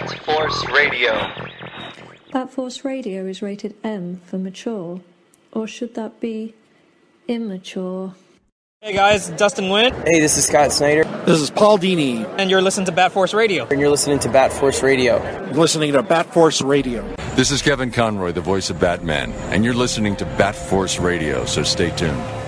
Bat Force Radio. Bat Force Radio is rated M for mature, or should that be immature? Hey guys, Dustin Nguyen. Hey, this is Scott Snyder. This is Paul Dini. And you're listening to Bat Force Radio. And you're listening to Bat Force Radio. You're listening to Bat Force Radio. This is Kevin Conroy, the voice of Batman, and you're listening to Bat Force Radio, so stay tuned.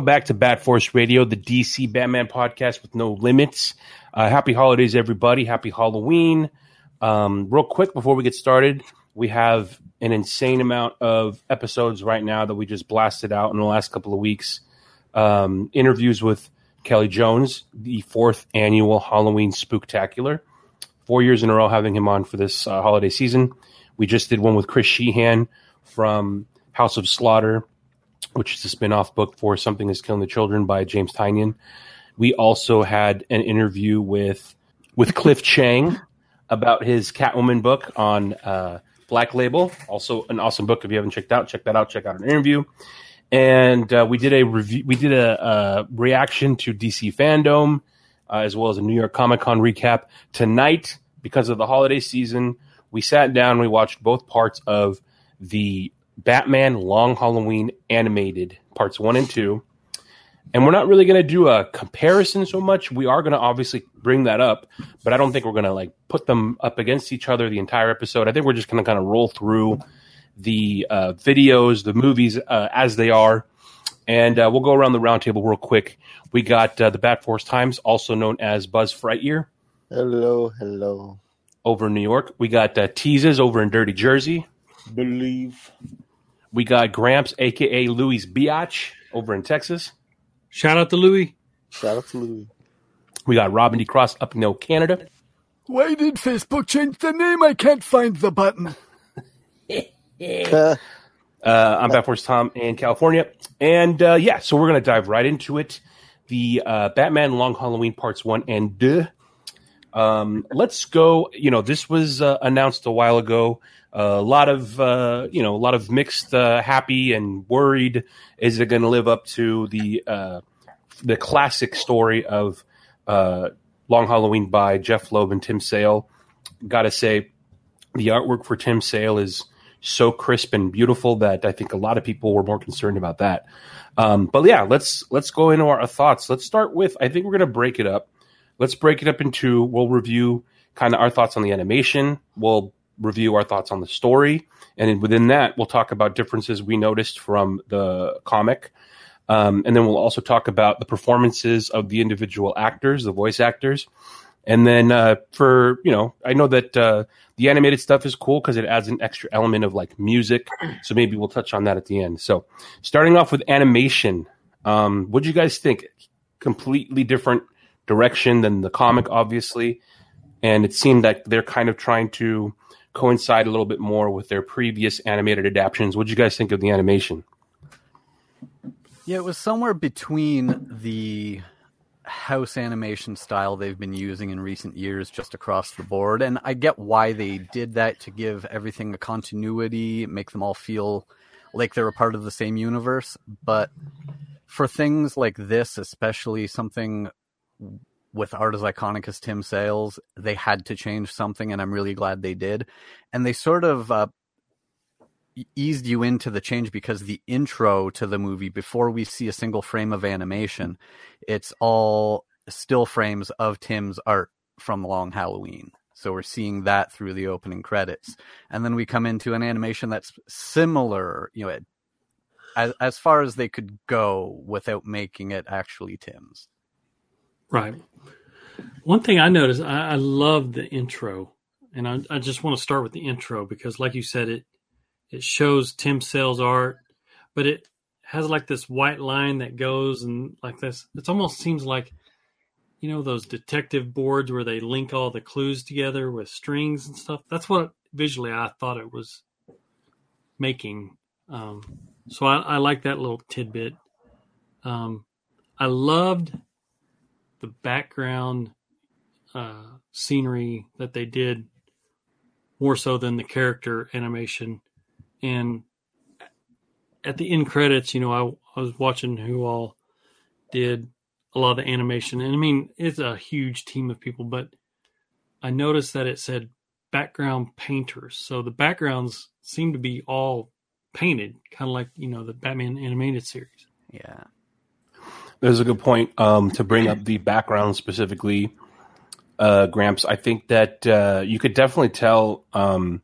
Welcome back to Bat Force Radio, the DC Batman podcast with no limits. Uh, happy holidays, everybody. Happy Halloween. Um, real quick before we get started, we have an insane amount of episodes right now that we just blasted out in the last couple of weeks. Um, interviews with Kelley Jones, the fourth annual Halloween Spooktacular. Four years in a row having him on for this uh, holiday season. We just did one with Chris Shehan from House of Slaughter which is a spin-off book for Something is Killing the Children by James Tynion. We also had an interview with with Cliff Chiang about his Catwoman book on uh, Black Label. Also, an awesome book. If you haven't checked out, check that out. Check out an interview. And uh, we did a review. We did a, reaction to DC Fandom, uh, as well as a New York Comic Con recap tonight. Because of the holiday season, we sat down. We watched both parts of the Batman Long Halloween animated parts one and two. And we're not really going to do a comparison so much. We are going to obviously bring that up, but I don't think we're going to like put them up against each other the entire episode. I think we're just going to kind of roll through the uh, videos, the movies uh, as they are, and uh, we'll go around the roundtable real quick. We got uh, the Bat Force Times, also known as Buzz Frightyear. Hello, hello. Over in New York, we got uh, Teases over in Dirty Jersey. Believe. We got Gramps, aka Louis Biatch, over in Texas. Shout out to Louis. Shout out to Louis. We got Robin D. Cross up in Canada. Why did Facebook change the name? I can't find the button. uh, I'm Bat Force Tom in California. And uh, yeah, so we're going to dive right into it. The uh, Batman Long Halloween Parts 1 and 2. Um, let's go. You know, this was uh, announced a while ago a lot of uh, you know a lot of mixed uh, happy and worried. Is it going to live up to the uh, the classic story of uh, long halloween by jeph loeb and tim sale? Gotta say the artwork for tim sale is so crisp and beautiful that i think a lot of people were more concerned about that. Um, but yeah let's let's go into our thoughts. Let's start with i think we're going to break it up. Let's break it up into we'll review kind of our thoughts on the animation. We'll review our thoughts on the story, and within that, we'll talk about differences we noticed from the comic. Um, and then we'll also talk about the performances of the individual actors, the voice actors. And then uh, for you know, I know that uh, the animated stuff is cool because it adds an extra element of like music. So maybe we'll touch on that at the end. So starting off with animation, um, what do you guys think? Completely different direction than the comic, obviously, and it seemed that they're kind of trying to coincide a little bit more with their previous animated adaptations. What do you guys think of the animation? Yeah, it was somewhere between the house animation style they've been using in recent years just across the board. And I get why they did that to give everything a continuity, make them all feel like they're a part of the same universe. But for things like this, especially something with art as iconic as Tim Sale's, they had to change something, and I'm really glad they did. And they sort of uh, eased you into the change because the intro to the movie, before we see a single frame of animation, it's all still frames of Tim's art from Long Halloween. So we're seeing that through the opening credits, and then we come into an animation that's similar, you know, as as far as they could go without making it actually Tim's. Right. One thing I noticed, I, I love the intro, and I, I just want to start with the intro because, like you said, it it shows Tim Sale's art, but it has like this white line that goes and like this. It almost seems like you know those detective boards where they link all the clues together with strings and stuff. That's what visually I thought it was making. Um, so I, I like that little tidbit. Um, I loved the background uh, scenery that they did more so than the character animation. And at the end credits, you know, I, I was watching who all did a lot of the animation. And I mean, it's a huge team of people, but I noticed that it said background painters. So the backgrounds seem to be all painted, kind of like, you know, the Batman animated series. Yeah. There's a good point um, to bring up the background specifically, uh, Gramps. I think that uh, you could definitely tell um,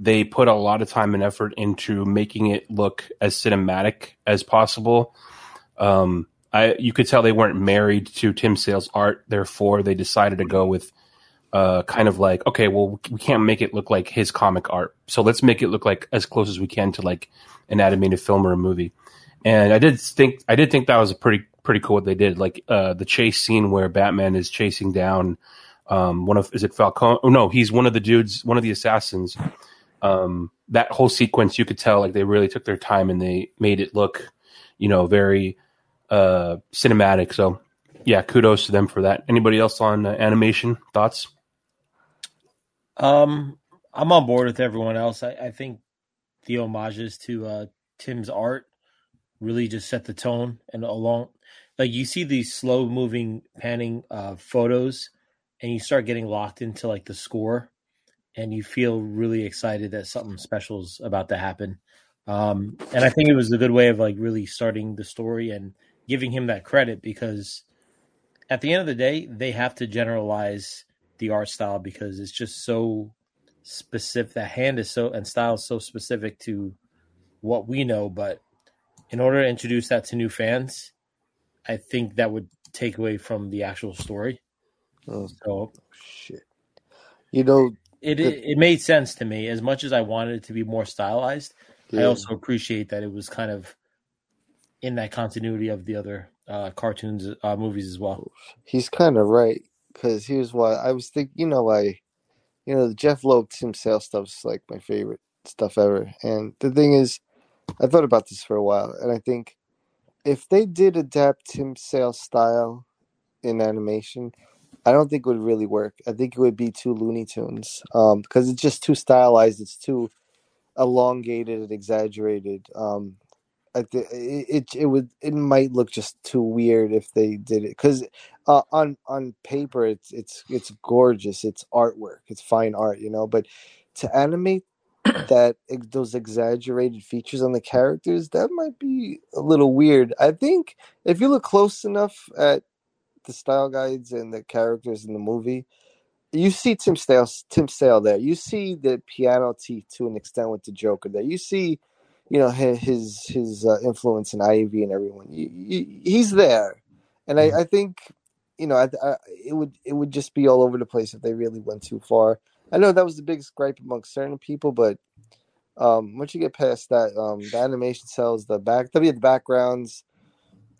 they put a lot of time and effort into making it look as cinematic as possible. Um, I you could tell they weren't married to Tim Sale's art, therefore they decided to go with uh, kind of like okay, well we can't make it look like his comic art, so let's make it look like as close as we can to like an animated film or a movie. And I did think I did think that was a pretty pretty cool what they did, like uh, the chase scene where Batman is chasing down um, one of is it Falcone? Oh no, he's one of the dudes, one of the assassins. Um, that whole sequence, you could tell like they really took their time and they made it look, you know, very uh, cinematic. So yeah, kudos to them for that. Anybody else on uh, animation thoughts? Um, I'm on board with everyone else. I, I think the homages to uh, Tim's art really just set the tone and along like you see these slow moving panning uh, photos and you start getting locked into like the score and you feel really excited that something special is about to happen. Um, and i think it was a good way of like really starting the story and giving him that credit because at the end of the day they have to generalize the art style because it's just so specific the hand is so and style is so specific to what we know. But in order to introduce that to new fans i think that would take away from the actual story Oh, so shit. You know, it, the- it it made sense to me as much as I wanted it to be more stylized. I also appreciate that it was kind of in that continuity of the other uh, cartoons uh, movies as well. he's kind of right because here's why I was thinking. You know, I, you know, the Jeph Loeb Tim Sale stuff's like my favorite stuff ever. And the thing is, I thought about this for a while, and I think if they did adapt Tim Sale's style in animation, I don't think it would really work. I think it would be too Looney Tunes um, because it's just too stylized. It's too elongated and exaggerated. Um, I th- it, it it would it might look just too weird if they did it because uh, on on paper it's it's it's gorgeous. It's artwork. It's fine art, you know. But to animate that those exaggerated features on the characters that might be a little weird. I think if you look close enough at the style guides and the characters in the movie, you see Tim Sale, Tim Sale there. You see the piano teeth to an extent with the Joker there. You see, you know, his his, uh, influence in Ivy and everyone. You, you, he's there, and I, I think, you know, I, I, it would it would just be all over the place if they really went too far. I know that was the biggest gripe amongst certain people, but um, once you get past that, um, the animation cells, the back, the backgrounds.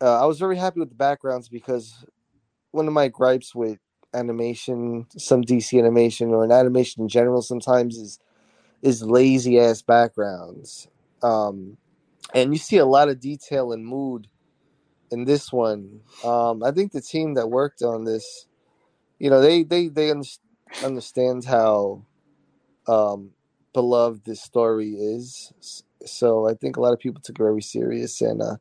Uh, I was very happy with the backgrounds because one of my gripes with animation, some DC animation or an animation in general, sometimes is is lazy ass backgrounds. Um, and you see a lot of detail and mood in this one. Um, I think the team that worked on this, you know, they they they un- understand how um, beloved this story is. So I think a lot of people took it very serious, and uh,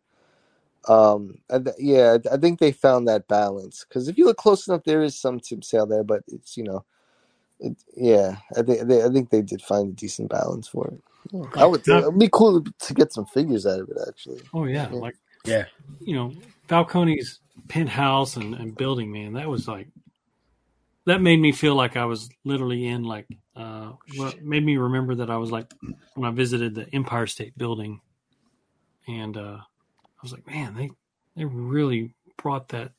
um, I th- yeah, I I think they found that balance because if you look close enough, there is some Tim Sale there, but it's you know, it, yeah, I think they, I think they did find a decent balance for it. Yeah. I would Now- it'd be cool to get some figures out of it actually. Oh yeah, Yeah. like Yeah. you know Falcone's penthouse and, and building, man. That was like that made me feel like I was literally in like uh what made me remember that I was like when I visited the Empire State Building, and uh I was like, man, they they really brought that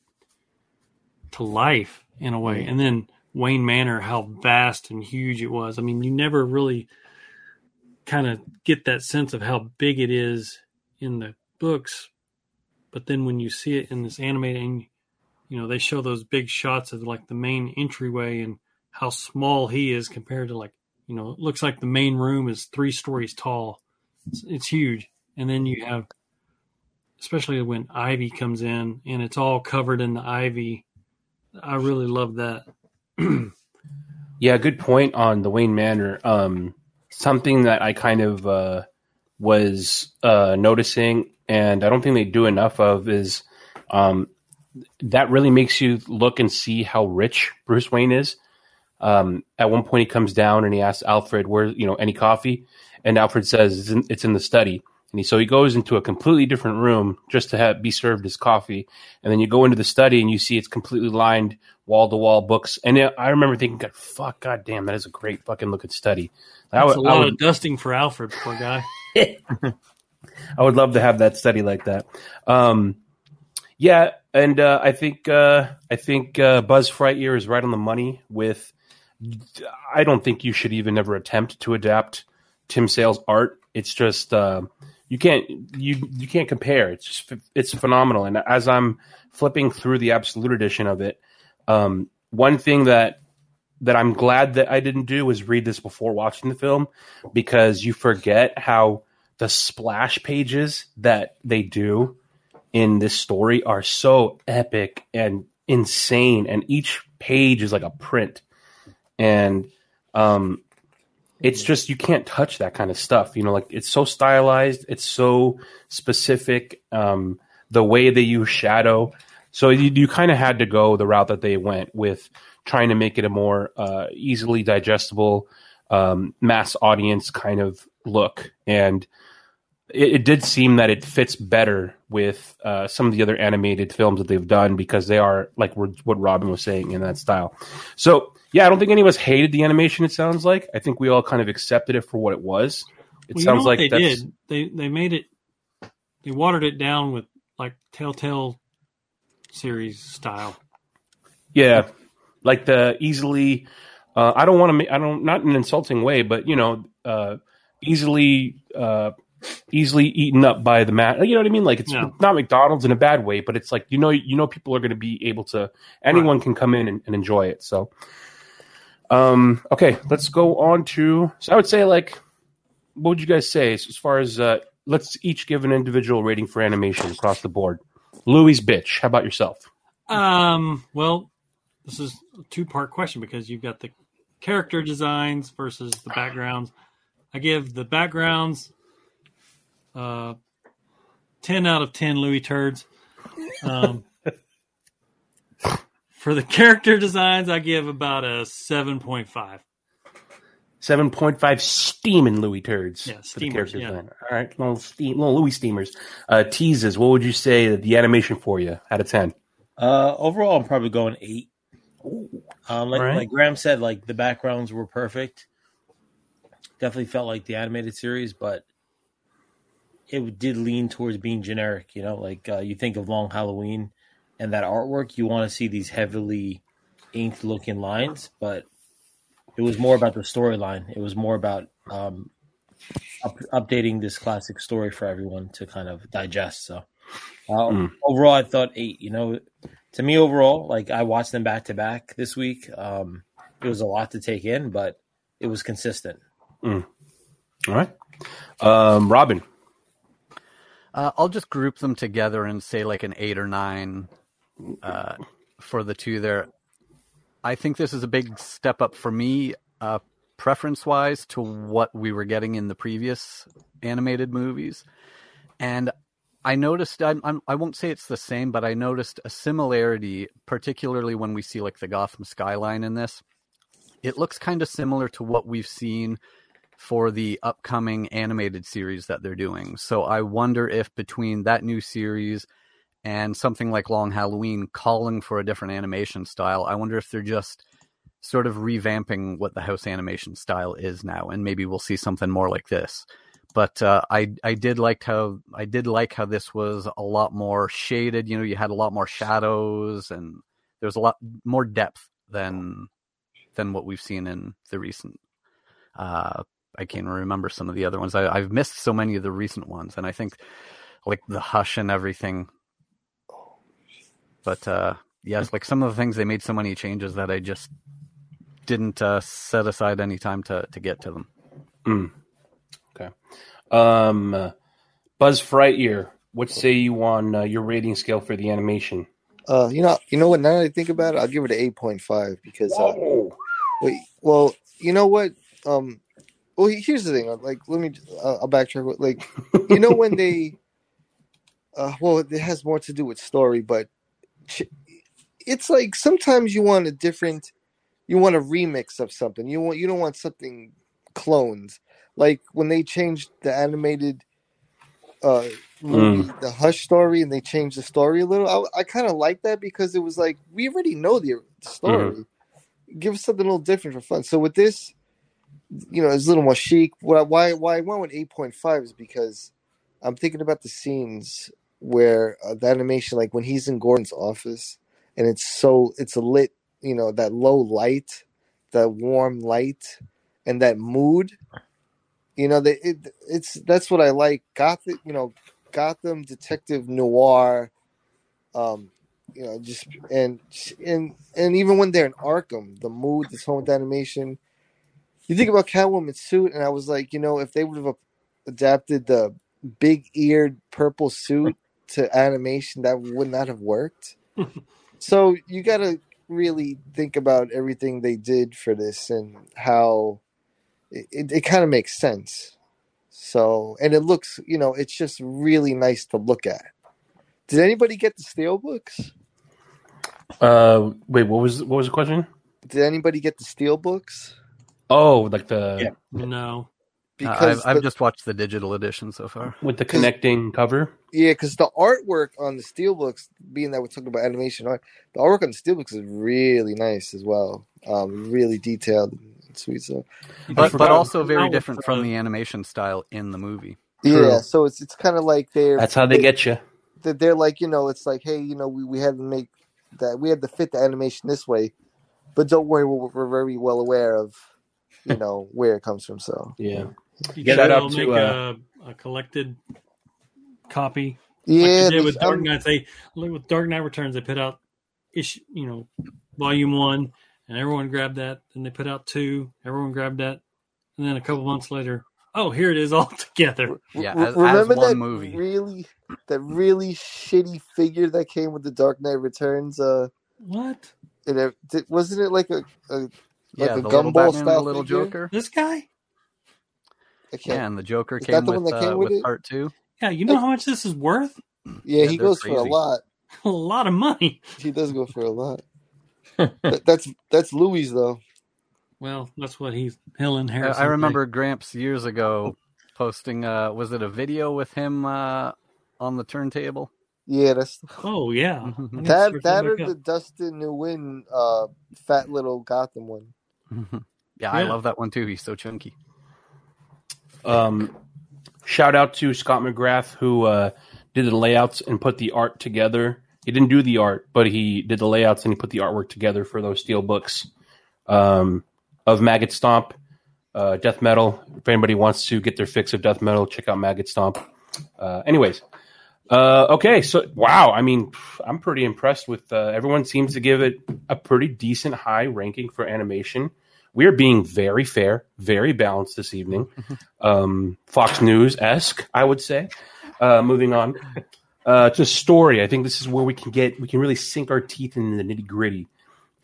to life in a way. And then Wayne Manor, how vast and huge it was. I mean, you never really kind of get that sense of how big it is in the books, but then when you see it in this animated, and, you know, they show those big shots of like the main entryway and how small he is compared to like, you know, it looks like the main room is three stories tall. It's, it's huge, and then you have, especially when ivy comes in and it's all covered in the ivy. I really love that. Yeah, good point on the Wayne Manor. Um, something that I kind of uh, was uh, noticing, and I don't think they do enough of, is um, that really makes you look and see how rich Bruce Wayne is. Um, at one point, he comes down and he asks Alfred, "Where you know any coffee?" And Alfred says, "It's in, it's in the study." And he, so he goes into a completely different room just to have, be served his coffee. And then you go into the study and you see it's completely lined wall to wall books. And I remember thinking, God, fuck, God damn, that is a great fucking looking study. I That's would, a I lot would, of dusting for Alfred, poor guy. I would love to have that study like that. Um, yeah, and uh, I think uh, I think uh, Buzz Frightyear is right on the money. With I don't think you should even ever attempt to adapt Tim Sale's art. It's just uh, you can't you you can't compare. It's just it's phenomenal. And as I'm flipping through the Absolute Edition of it, um, one thing that that I'm glad that I didn't do was read this before watching the film because you forget how the splash pages that they do in this story are so epic and insane and each page is like a print. And um it's just you can't touch that kind of stuff you know like it's so stylized it's so specific um the way they use shadow. So you, you kind of had to go the route that they went with trying to make it a more uh, easily digestible um, mass audience kind of look. And it, it did seem that it fits better with uh, some of the other animated films that they've done because they are like what Robin was saying in that style. So yeah, I don't think any of us hated the animation. It sounds like I think we all kind of accepted it for what it was. It Well, sounds like they did. They they made it. They watered it down with like Telltale series style. yeah, like the easily. Uh, I don't want to. make I don't not in an insulting way, but you know, uh, easily. Uh, easily eaten up by the mat you know what i mean? Like it's not mcdonald's in a bad way but it's like you know you know people are going to be able to anyone can come in and, and enjoy it so. Um okay let's go on to so i would say like what would you guys say as, as far as uh let's each give an individual rating for animation across the board? Louis bitch how about yourself? Um. Well, this is a two part question because you've got the character designs versus the backgrounds. I give the backgrounds uh, ten out of ten Louis turds. Um, for the character designs, I give about a seven point five. 7.5 steaming louis turds Yeah, for steamers, yeah. design. all right little steam little louis steamers uh teases what would you say the animation for you out of 10 Uh, overall, I'm probably going eight. Um, like, Alright. like Graham said, like the backgrounds were perfect. Definitely felt like the animated series, but it did lean towards being generic. You know, like uh, you think of Long Halloween and that artwork, you want to see these heavily inked looking lines, but it was more about the storyline. It was more about um, up, updating this classic story for everyone to kind of digest. So uh, Mm. overall, I thought eight. You know, to me, overall, like I watched them back to back this week. Um, it was a lot to take in, but it was consistent. Mm. all right um robin Uh, I'll just group them together and say like an eight or nine uh, for the two there. I think this is a big step up for me, uh, preference wise, to what we were getting in the previous animated movies. And I noticed, I'm, I'm, I won't say it's the same, but I noticed a similarity, particularly when we see like the Gotham skyline in this. It looks kind of similar to what we've seen for the upcoming animated series that they're doing. So I wonder if between that new series and something like Long Halloween calling for a different animation style, I wonder if they're just sort of revamping what the house animation style is now and maybe we'll see something more like this. But uh, I I did like how I did like how this was a lot more shaded. You know, you had a lot more shadows and there's a lot more depth than than what we've seen in the recent uh, I can't remember some of the other ones. I, I've missed so many of the recent ones, and I think like the hush and everything. But uh, yes, like some of the things they made so many changes that I just didn't uh, set aside any time to to get to them. Mm. Okay. Um, Buzz Frightyear, what say you on uh, your rating scale for the animation? Uh, you know, you know what? Now that I think about it, I'll give it an eight point five because. Uh, wait, well, you know what? Um, well, here's the thing. uh, Like, let me. Uh, I'll backtrack. Like, you know when they. Uh, well, it has more to do with story, but it's like sometimes you want a different. You want a remix of something. You want. You don't want something clones. Like when they changed the animated uh movie, the Hush story, and they changed the story a little. I, I kind of like that because it was like we already know the story. Give us something a little different for fun. So with this, you know, it's a little more chic. I- why why I went with eight point five is because I'm thinking about the scenes where uh, the animation, like when he's in Gordon's office, and it's so it's a lit, you know, that low light, that warm light, and that mood. You know, the, it, it's that's what I like. Gothic, you know, Gotham Detective Noir. Um, you know, just and and and even when they're in Arkham, the mood, this whole animation. You think about Catwoman's suit, and I was like, you know, if they would have adapted the big eared purple suit to animation, that would not have worked. so you got to really think about everything they did for this and how it, it, it kind of makes sense. So, and it looks, you know, it's just really nice to look at. Did anybody get the steel books? Uh, wait, what was what was the question? Did anybody get the steel books? Oh, like the No. Uh, Because I've, I've the- just watched the digital edition so far. with the connecting cover. Yeah, because the artwork on the steelbooks, being that we're talking about animation art, the artwork on the steelbooks is really nice as well. Um, really detailed and sweet. So, But, but also very different from the- the animation style in the movie. yeah, so it's it's kind of like they're That's how they get you. that they're like you know it's like hey you know we, we had to make that we had to fit the animation this way, but don't worry we're, we're very well aware of you know where it comes from. So Yeah. You Shout Shout out out to, make uh, a, a collected copy. yeah, like they with Dark I'm- Knight. They like with Dark Knight Returns. They put out issue, you know, volume one, and everyone grabbed that. Then they put out two. Everyone grabbed that, and then a couple months later, oh, here it is all together. Yeah, as, remember as one that movie. really that really shitty figure that came with the Dark Knight Returns? Uh, What it, it wasn't it like a, a like yeah, a the little gumball Batman and the style little figure? Joker. this guy? I can't. Yeah, and the Joker Is came the with, came uh, with with part two. Yeah, you know how much this is worth? Yeah, Yeah, he they're goes for a lot. A lot of money. He does go for a lot. That- that's that's Louis though. Well, that's what he's Helen I, Harrison. I remember Gramps years ago posting. Uh, was it a video with him uh, on the turntable? Yeah, that's Oh yeah, I need to that. search That or back the up. Dustin Nguyen uh, fat little Gotham one. Yeah, I love that one too. He's so chunky. Um, shout out to Scott McGrath who uh, did the layouts and put the art together. He didn't do the art, but he did the layouts and he put the artwork together for those steel books um, of Maggot Stomp, uh, Death Metal. If anybody wants to get their fix of Death Metal, check out Maggot Stomp. Uh, anyways, uh, okay, so wow, I mean, I'm pretty impressed with. Uh, everyone seems to give it a pretty decent high ranking for animation. We are being very fair, very balanced this evening. Um, Fox News esque, I would say. Uh, moving on uh, to story, I think this is where we can get we can really sink our teeth in the nitty gritty.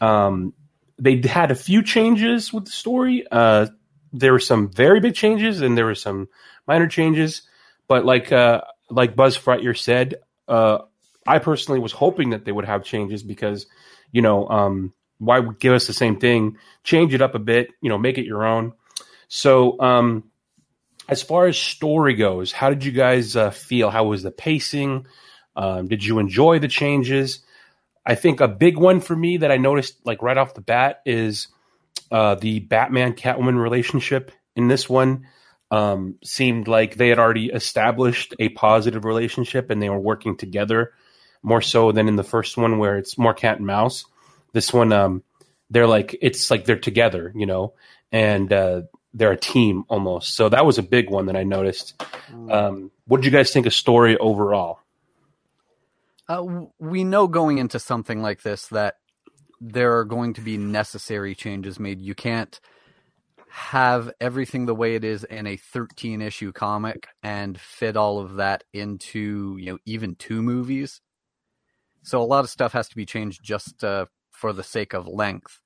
Um, they had a few changes with the story. Uh, there were some very big changes, and there were some minor changes. But like uh, like Buzz Frightyear said, uh, I personally was hoping that they would have changes because you know um, why give us the same thing? Change it up a bit, you know, make it your own. So um, as far as story goes, how did you guys uh, feel? How was the pacing? Um, did you enjoy the changes? I think a big one for me that I noticed, like right off the bat, is uh, the Batman Catwoman relationship. In this one, um, seemed like they had already established a positive relationship and they were working together more so than in the first one where it's more cat and mouse. This one, um, they're like it's like they're together, you know, and uh, they're a team almost. So that was a big one that I noticed. Um, what did you guys think of story overall? Uh, we know going into something like this that there are going to be necessary changes made. You can't have everything the way it is in a 13 issue comic and fit all of that into you know even two movies. So a lot of stuff has to be changed just uh, for the sake of length.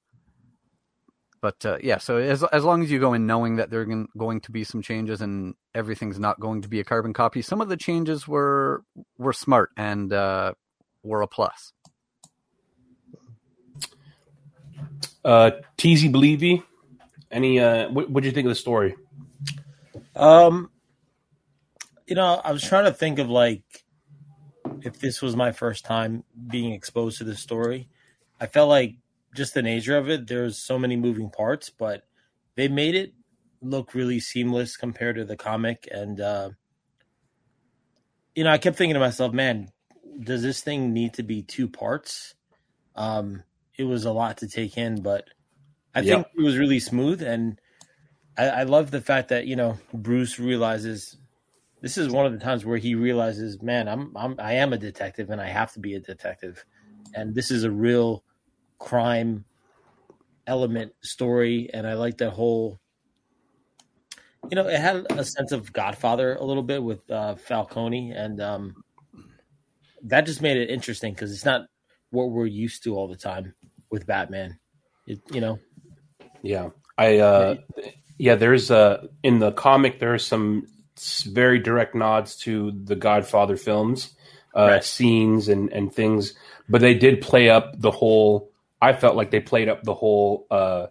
But uh, yeah, so as as long as you go in knowing that there are going to be some changes and everything's not going to be a carbon copy, some of the changes were were smart and uh, were a plus. Uh, Teasy Believey, any? Uh, what would you think of the story? Um, you know, I was trying to think of like if this was my first time being exposed to this story. I felt like just the nature of it, there's so many moving parts, but they made it look really seamless compared to the comic. And uh, you know, I kept thinking to myself, man, does this thing need to be two parts? Um, it was a lot to take in, but I Yeah. think it was really smooth, and I, I love the fact that you know Bruce realizes this is one of the times where he realizes, man, I'm I'm I am a detective, and I have to be a detective, and this is a real crime element story, and I like that whole. You know, it had a sense of Godfather a little bit with uh, Falcone, and um, that just made it interesting because it's not what we're used to all the time with Batman. It, you know, Yeah, I uh, yeah. There's uh in the comic there are some very direct nods to the Godfather films, uh, Right. scenes and and things, but they did play up the whole. I felt like they played up the whole, uh,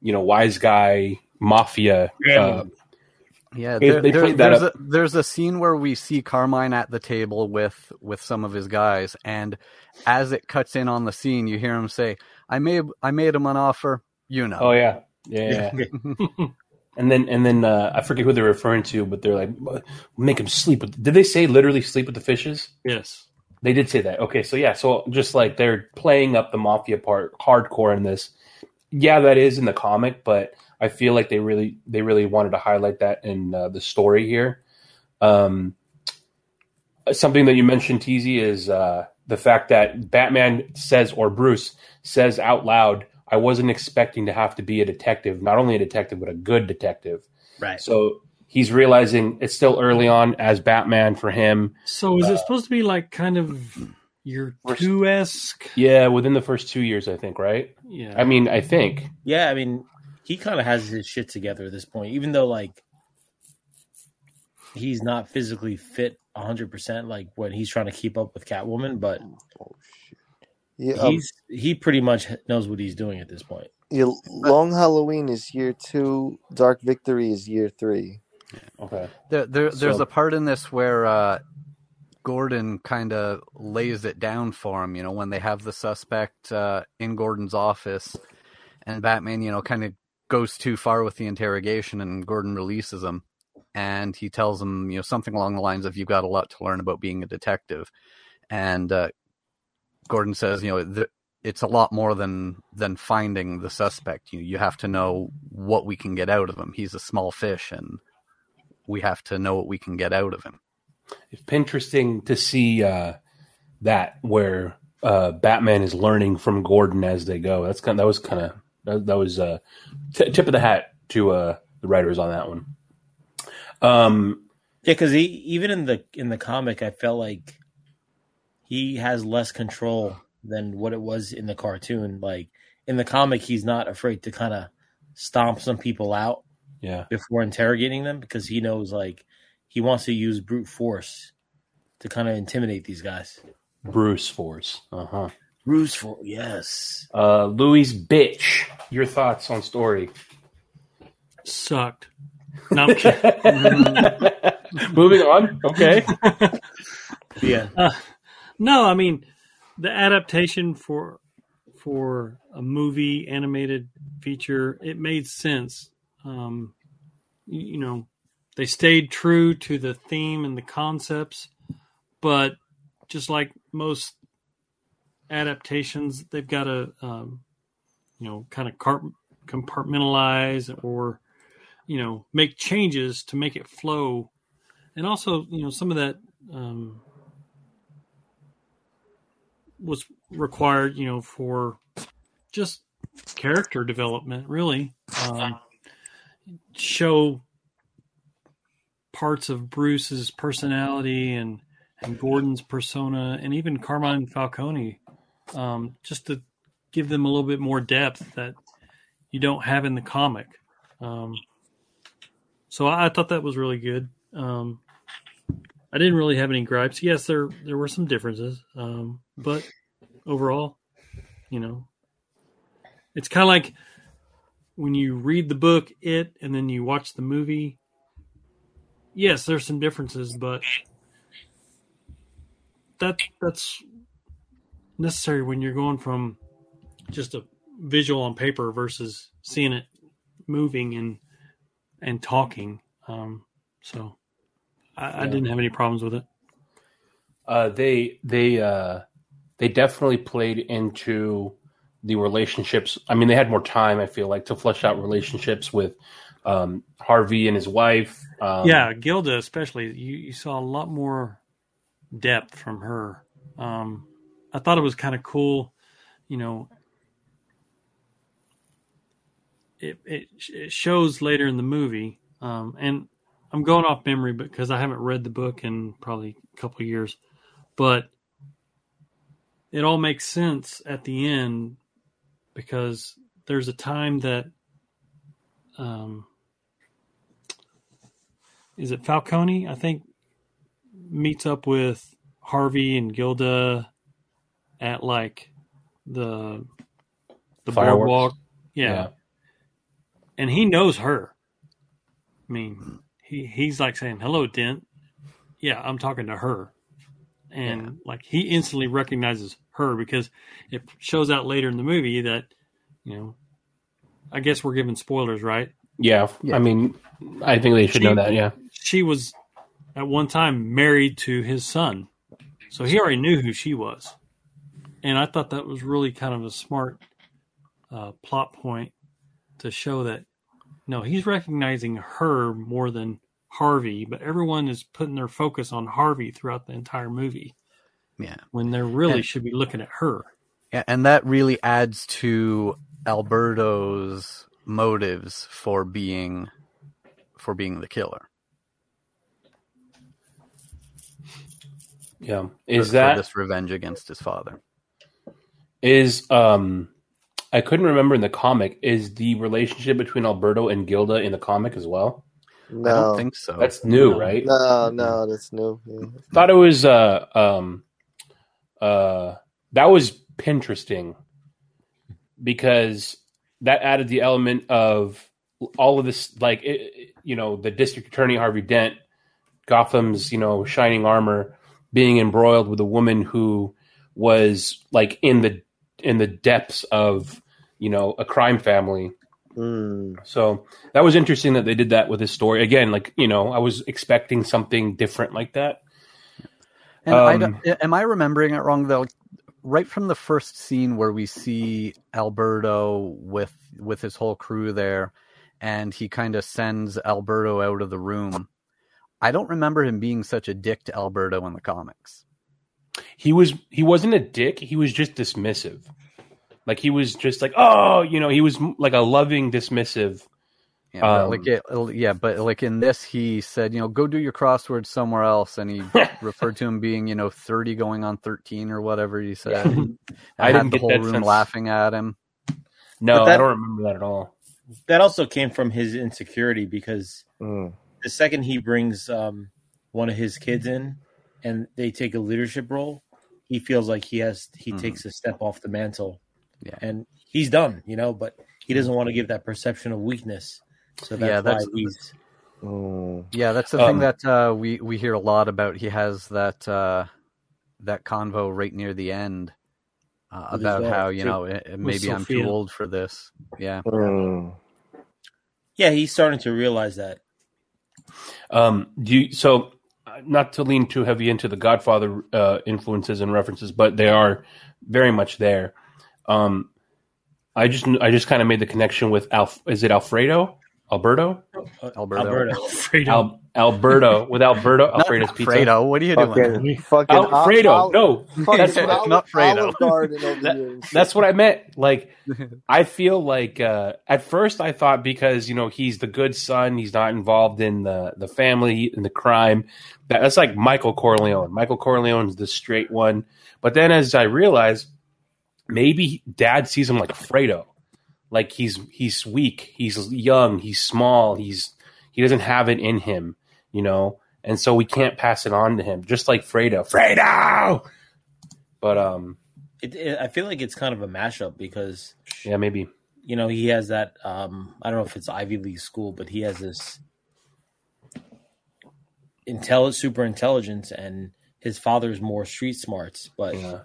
you know, wise guy mafia. Uh, Yeah, They- there, they there- played that there's, up. a, there's a scene where we see Carmine at the table with with some of his guys, and as it cuts in on the scene, you hear him say, "I made I made him an offer, you know." oh yeah, yeah. yeah. and then and then uh, I forget who they're referring to, but they're like, make him sleep with. Did they say literally sleep with the fishes? Yes. They did say that. Okay, so yeah, so just like they're playing up the mafia part hardcore in this. Yeah, that is in the comic, but I feel like they really they really wanted to highlight that in uh, the story here. Um, something that you mentioned, Teasy, is uh, the fact that Batman says or Bruce says out loud, "I wasn't expecting to have to be a detective. Not only a detective, but a good detective." right? So he's realizing it's still early on as Batman for him. So is it uh, supposed to be like kind of your two esque? Yeah, within the first two years, I think, right? Yeah. I mean, I think. Yeah, I mean, he kind of has his shit together at this point, even though like he's not physically fit hundred percent, like when he's trying to keep up with Catwoman, but oh, Yeah, um, he's he pretty much knows what he's doing at this point. yeah, Long Halloween is year two. Dark Victory is year three. Okay. There, there, there's So- a part in this where uh, Gordon kind of lays it down for him. You know, when they have the suspect uh, in Gordon's office, and Batman, you know, kind of goes too far with the interrogation, and Gordon releases him, and he tells him, you know, something along the lines of, "You've got a lot to learn about being a detective," and uh, Gordon says, you know. th- it's a lot more than than finding the suspect. You you have to know what we can get out of him. He's a small fish, and we have to know what we can get out of him. It's interesting to see uh, that where uh, Batman is learning from Gordon as they go. That's kind. That was kind of that, that was uh, t- tip of the hat to uh, the writers on that one. Um, Yeah, because even in the in the comic, I felt like he has less control than what it was in the cartoon. Like in the comic, he's not afraid to kind of stomp some people out yeah, before interrogating them because he knows like he wants to use brute force to kind of intimidate these guys. Bruce Force. Uh huh. Bruce force, yes. Uh, Louis bitch. Your thoughts on story? Sucked. No, I'm kidding. Moving on. Okay. Yeah, Uh, no, I mean the adaptation for for a movie animated feature it made sense. Um, you, know, they stayed true to the theme and the concepts, but just like most adaptations, they've got to um, you know kind of compartmentalize or you know make changes to make it flow, and also you know some of that um, was required, you know, for just character development, really. Um, show parts of Bruce's personality and and Gordon's persona, and even Carmine Falcone, um, just to give them a little bit more depth that you don't have in the comic. Um, so I, I, thought that was really good. Um, I didn't really have any gripes. Yes, there there were some differences, um, but overall, you know, it's kind of like when you read the book it and then you watch the movie. Yes, there's some differences, but that that's necessary when you're going from just a visual on paper versus seeing it moving and and talking. Um, so I, yeah. I, didn't have any problems with it. Uh, they they uh, they definitely played into the relationships. I mean, they had more time. I feel like to flesh out relationships with um, Harvey and his wife. Um, yeah, Gilda especially. You, you saw a lot more depth from her. Um, I thought it was kind of cool, you know. It, it, it shows later in the movie, um, and I'm going off memory because I haven't read the book in probably a couple years, but it all makes sense at the end because there's a time that um, is it Falcone? I think meets up with Harvey and Gilda at like the the Fireworks. boardwalk. Yeah. yeah. And he knows her. I mean, he he's like saying, "Hello, Dent." Yeah, I'm talking to her. And yeah. like he instantly recognizes her because it shows out later in the movie that, you know, I guess we're giving spoilers, right? Yeah. yeah. I mean, I think they should she, know that, yeah. She was at one time married to his son. So he already knew who she was. And I thought that was really kind of a smart uh, plot point to show that no, he's recognizing her more than Harvey, but everyone is putting their focus on Harvey throughout the entire movie. Yeah. When they really and, should be looking at her. Yeah, and that really adds to Alberto's motives for being for being the killer. Yeah. Is for, that for this revenge against his father? Is um I couldn't remember in the comic, is the relationship between Alberto and Gilda in the comic as well? No. I don't think so. That's new, right? No, no, that's new. Yeah. Thought it was uh um uh that was interesting because that added the element of all of this like it, you know the district attorney Harvey Dent Gotham's you know shining armor being embroiled with a woman who was like in the in the depths of you know a crime family mm. so that was interesting that they did that with his story again like you know i was expecting something different like that and um, I am i remembering it wrong though right from the first scene where we see alberto with with his whole crew there and he kind of sends alberto out of the room I don't remember him being such a dick to Alberto in the comics. He was he wasn't a dick, he was just dismissive. Like he was just like, "Oh, you know, he was like a loving dismissive." Yeah, um, like it, yeah, but like in this, he said, you know, go do your crossword somewhere else, and he referred to him being, you know, thirty going on thirteen or whatever he said. I didn't the whole room sense. laughing at him. No, that, I don't remember that at all. That also came from his insecurity because mm the second he brings um, one of his kids in and they take a leadership role, he feels like he has he mm-hmm. takes a step off the mantle. Yeah. And he's done, you know, but he doesn't want to give that perception of weakness. So that's, yeah, that's why he's oh. Yeah, that's the um, thing that uh, we we hear a lot about. He has that uh, that convo right near the end uh, about how you know maybe I'm too old for this. Yeah. Oh. Yeah, he's starting to realize that. Um, do you, so not to lean too heavy into the Godfather uh, influences and references, but they are very much there. Um, I just I just kind of made the connection with Alf. Is it Alfredo? Alberto. Alberto. Alberto. Fredo. Al- Alberto with Alberto Not Alfredo's pizza. Fredo. What are you doing? Fucking, fucking Alfredo. Ol- no, fucking that's what I- not Fredo. Olive Garden over That- That's what I meant. Like, I feel like uh, at first I thought because you know he's the good son, he's not involved in the the family and the crime. That, that's like Michael Corleone. Michael Corleone's the straight one. But then as I realized, maybe Dad sees him like Fredo, like he's he's weak, he's young, he's small, he's he doesn't have it in him, you know, and so we can't pass it on to him, just like Fredo. Fredo. But um, It, it, I feel like it's kind of a mashup because yeah, maybe. you know he has that. Um, I don't know if it's Ivy League school, but he has this intelligent, super intelligence, and his father's more street smarts. But Yeah.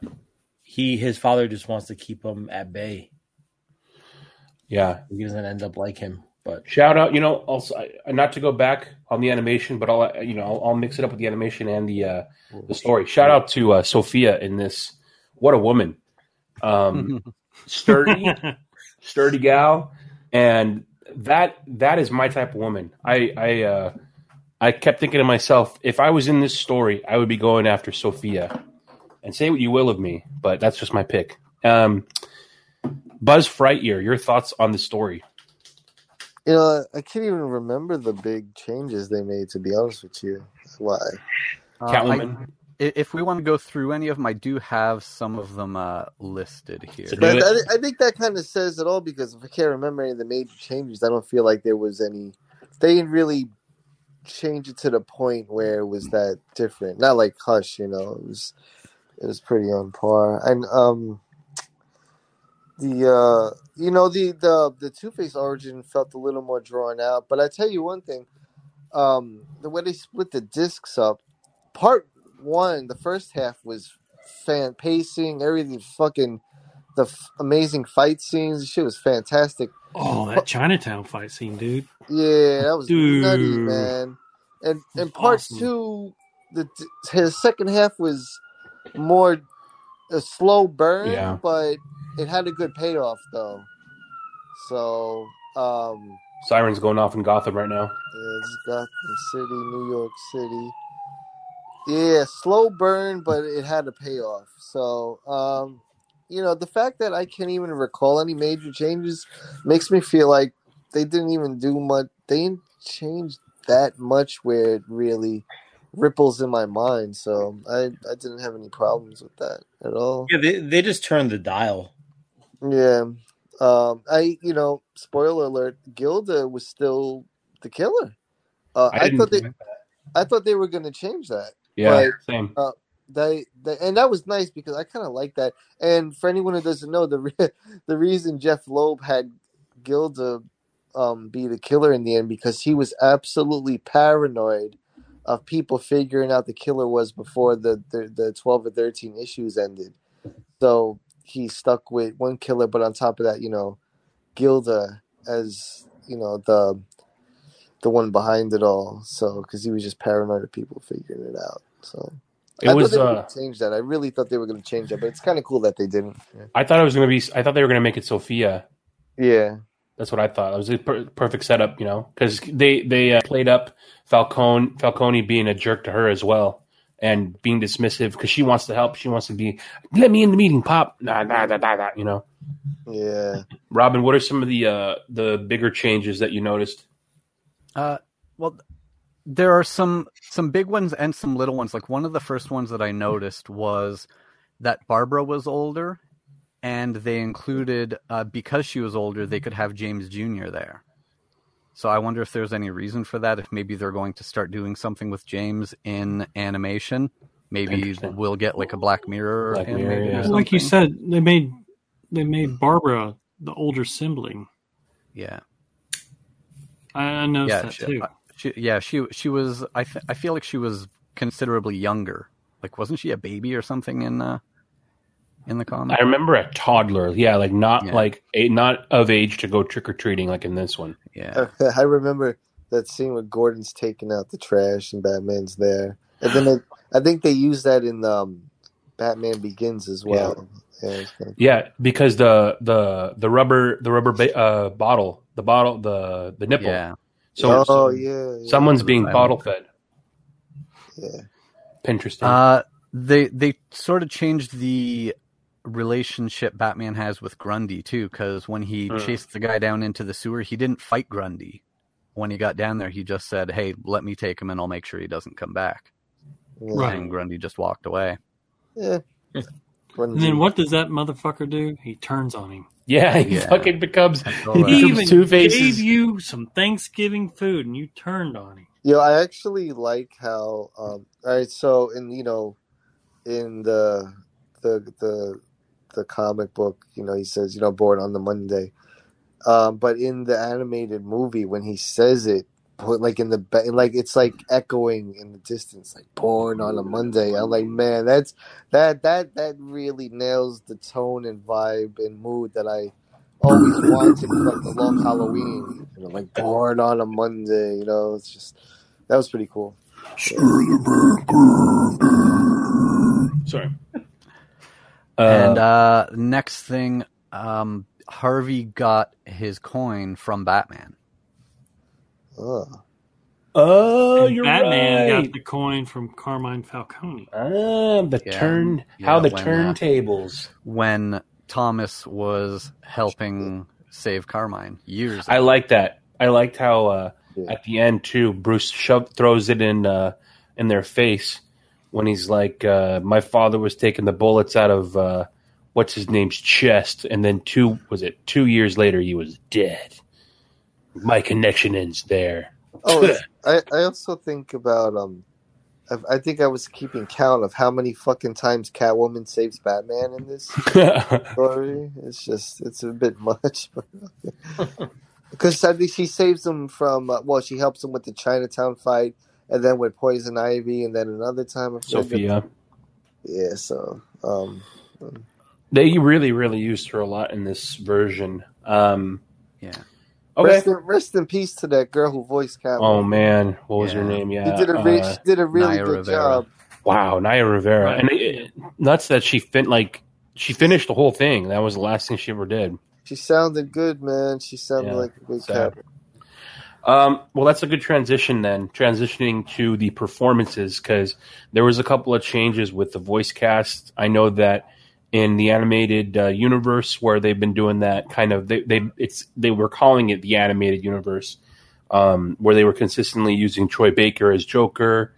He, his father, just wants to keep him at bay. Yeah. He doesn't end up like him. But Shout out, you know, also not to go back on the animation, but I'll you know I'll, I'll mix it up with the animation and the uh, the story. Shout out to uh, Sophia in this. What a woman, um, sturdy, sturdy gal, and that that is my type of woman. I I uh, I kept thinking to myself, if I was in this story, I would be going after Sophia. And say what you will of me, but that's just my pick. Um, Buzz Frightyear, your thoughts on the story? You know, I can't even remember the big changes they made. To be honest with you, why? Uh, I- Catwoman. if we want to go through any of them, I do have some of them uh, listed here. So But. I, I think that kind of says it all because if I can't remember any of the major changes, I don't feel like there was any. They didn't really change it to the point where it was that different. Not like Hush, you know. It was it was pretty on par. And um, the uh, you know the the the Two Face origin felt a little more drawn out. But I tell you one thing, um, the way they split the discs up, part one, the first half was fan pacing, everything fucking the f- amazing fight scenes. Shit was fantastic. Oh, that Chinatown fight scene, dude. Yeah, that was nutty, Dude. man. And and part awesome. two, the his second half was more a slow burn, Yeah. but it had a good payoff though. So, um, Sirens going off in Gotham right now. yeah, it's Gotham City, New York City. Yeah, slow burn, but it had a payoff. So, um, you know, the fact that I can't even recall any major changes makes me feel like they didn't even do much. They didn't change that much where it really ripples in my mind. So I, I didn't have any problems with that at all. yeah, they they just turned the dial. Yeah. Um, I, you know, spoiler alert, Gilda was still the killer. Uh, I I, thought they, think I thought they were going to change that. Yeah, But, same. uh, they, they, and that was nice because I kind of like that. And for anyone who doesn't know, the re- the reason Jeph Loeb had Gilda um, be the killer in the end because he was absolutely paranoid of people figuring out the killer was before the the, the twelve or thirteen issues ended. So he stuck with one killer, but on top of that, you know, Gilda as you know the the one behind it all. So because he was just paranoid of people figuring it out. So It I was, thought they uh, change that. I really thought they were going to change that, but it's kind of cool that they didn't. I thought it was going to be. I thought they were going to make it Sophia. Yeah, That's what I thought. It was a per- perfect setup, you know, because they they uh, played up Falcone Falcone being a jerk to her as well and being dismissive because she wants to help. She wants to be let me in the meeting, pop. Nah, nah, nah, nah, nah, you know. yeah. Robin, what are some of the uh, the bigger changes that you noticed? Uh, well, there are some some big ones and some little ones. Like one of the first ones that I noticed was that Barbara was older, and they included uh, because she was older, they could have James Jr. there. So I wonder if there's any reason for that. If maybe they're going to start doing something with James in animation. Maybe we'll get like a Black Mirror. Black animated Mirror, or yeah. something. Like you said, they made they made Barbara the older sibling. yeah. I, I noticed yeah, that she, too. uh, she, yeah, she she was. I th- I feel like she was considerably younger. Like, wasn't she a baby or something in uh in the comic? I remember a toddler. Yeah, like not Yeah. like a, not of age to go trick or treating like in this one. Yeah, I remember that scene where Gordon's taking out the trash and Batman's there, and then they, I think they use that in um, Batman Begins as well. Yeah, it's kinda- Yeah, because the the the rubber the rubber ba- uh, bottle the bottle the the nipple. Yeah. So, oh so yeah, yeah. someone's being bottle fed. Yeah. Interesting. Uh, they they sort of changed the relationship Batman has with Grundy too, because when he Hmm. chased the guy down into the sewer, he didn't fight Grundy. When he got down there, he just said, "Hey, let me take him, and I'll make sure he doesn't come back." Right. And Grundy just walked away. Yeah. And then what does that motherfucker do? He turns on him. yeah, he yeah. fucking becomes he right. He becomes even two gave you some Thanksgiving food, and you turned on him. Yo, I actually like how um all right, so in you know in the the the the comic book, you know, he says, you know, born on the Monday. Um, but in the animated movie when he says it, put like in the like it's like echoing in the distance, like born on a Monday. I'm like, man, that's that that that really nails the tone and vibe and mood that I always wanted from the long Halloween. You know, like born on a Monday, you know, it's just that was pretty cool. Sorry. And uh, next thing, um, Harvey got his coin from Batman. Oh. oh, And you're Batman right. got the coin from Carmine Falcone. Ah, the Yeah. turn Yeah, how the when, uh, turntables. when Thomas was helping save Carmine years. I ago. like that. I liked how uh, Yeah. at the end too, Bruce shove, throws it in uh, in their face when he's like, uh, "My father was taking the bullets out of uh, what's his name's chest, and then two was it two years later he was dead. My connection ends there." Oh, I, I also think about um, I, I think I was keeping count of how many fucking times Catwoman saves Batman in this story. It's just it's a bit much, because think she saves him from uh, well, she helps him with the Chinatown fight, and then with Poison Ivy, and then another time I Sophia. Yeah, so um, They really, really used her a lot in this version. Um, Yeah. okay. rest, in, rest in peace to that girl who voiced Catwoman. Oh man, what was her name? Yeah, she did a re- uh, she did a really Naya good Rivera. job. Wow, Naya Rivera, Right. and it, it- nuts that she fin like she finished the whole thing. That was the last thing she ever did. She sounded good, man. She sounded Yeah, like a good sad. Um, well, that's a good transition then. Transitioning to the performances because there was a couple of changes with the voice cast. I know that in the animated uh, universe where they've been doing that kind of they they it's they were calling it the animated universe um, where they were consistently using Troy Baker as Joker.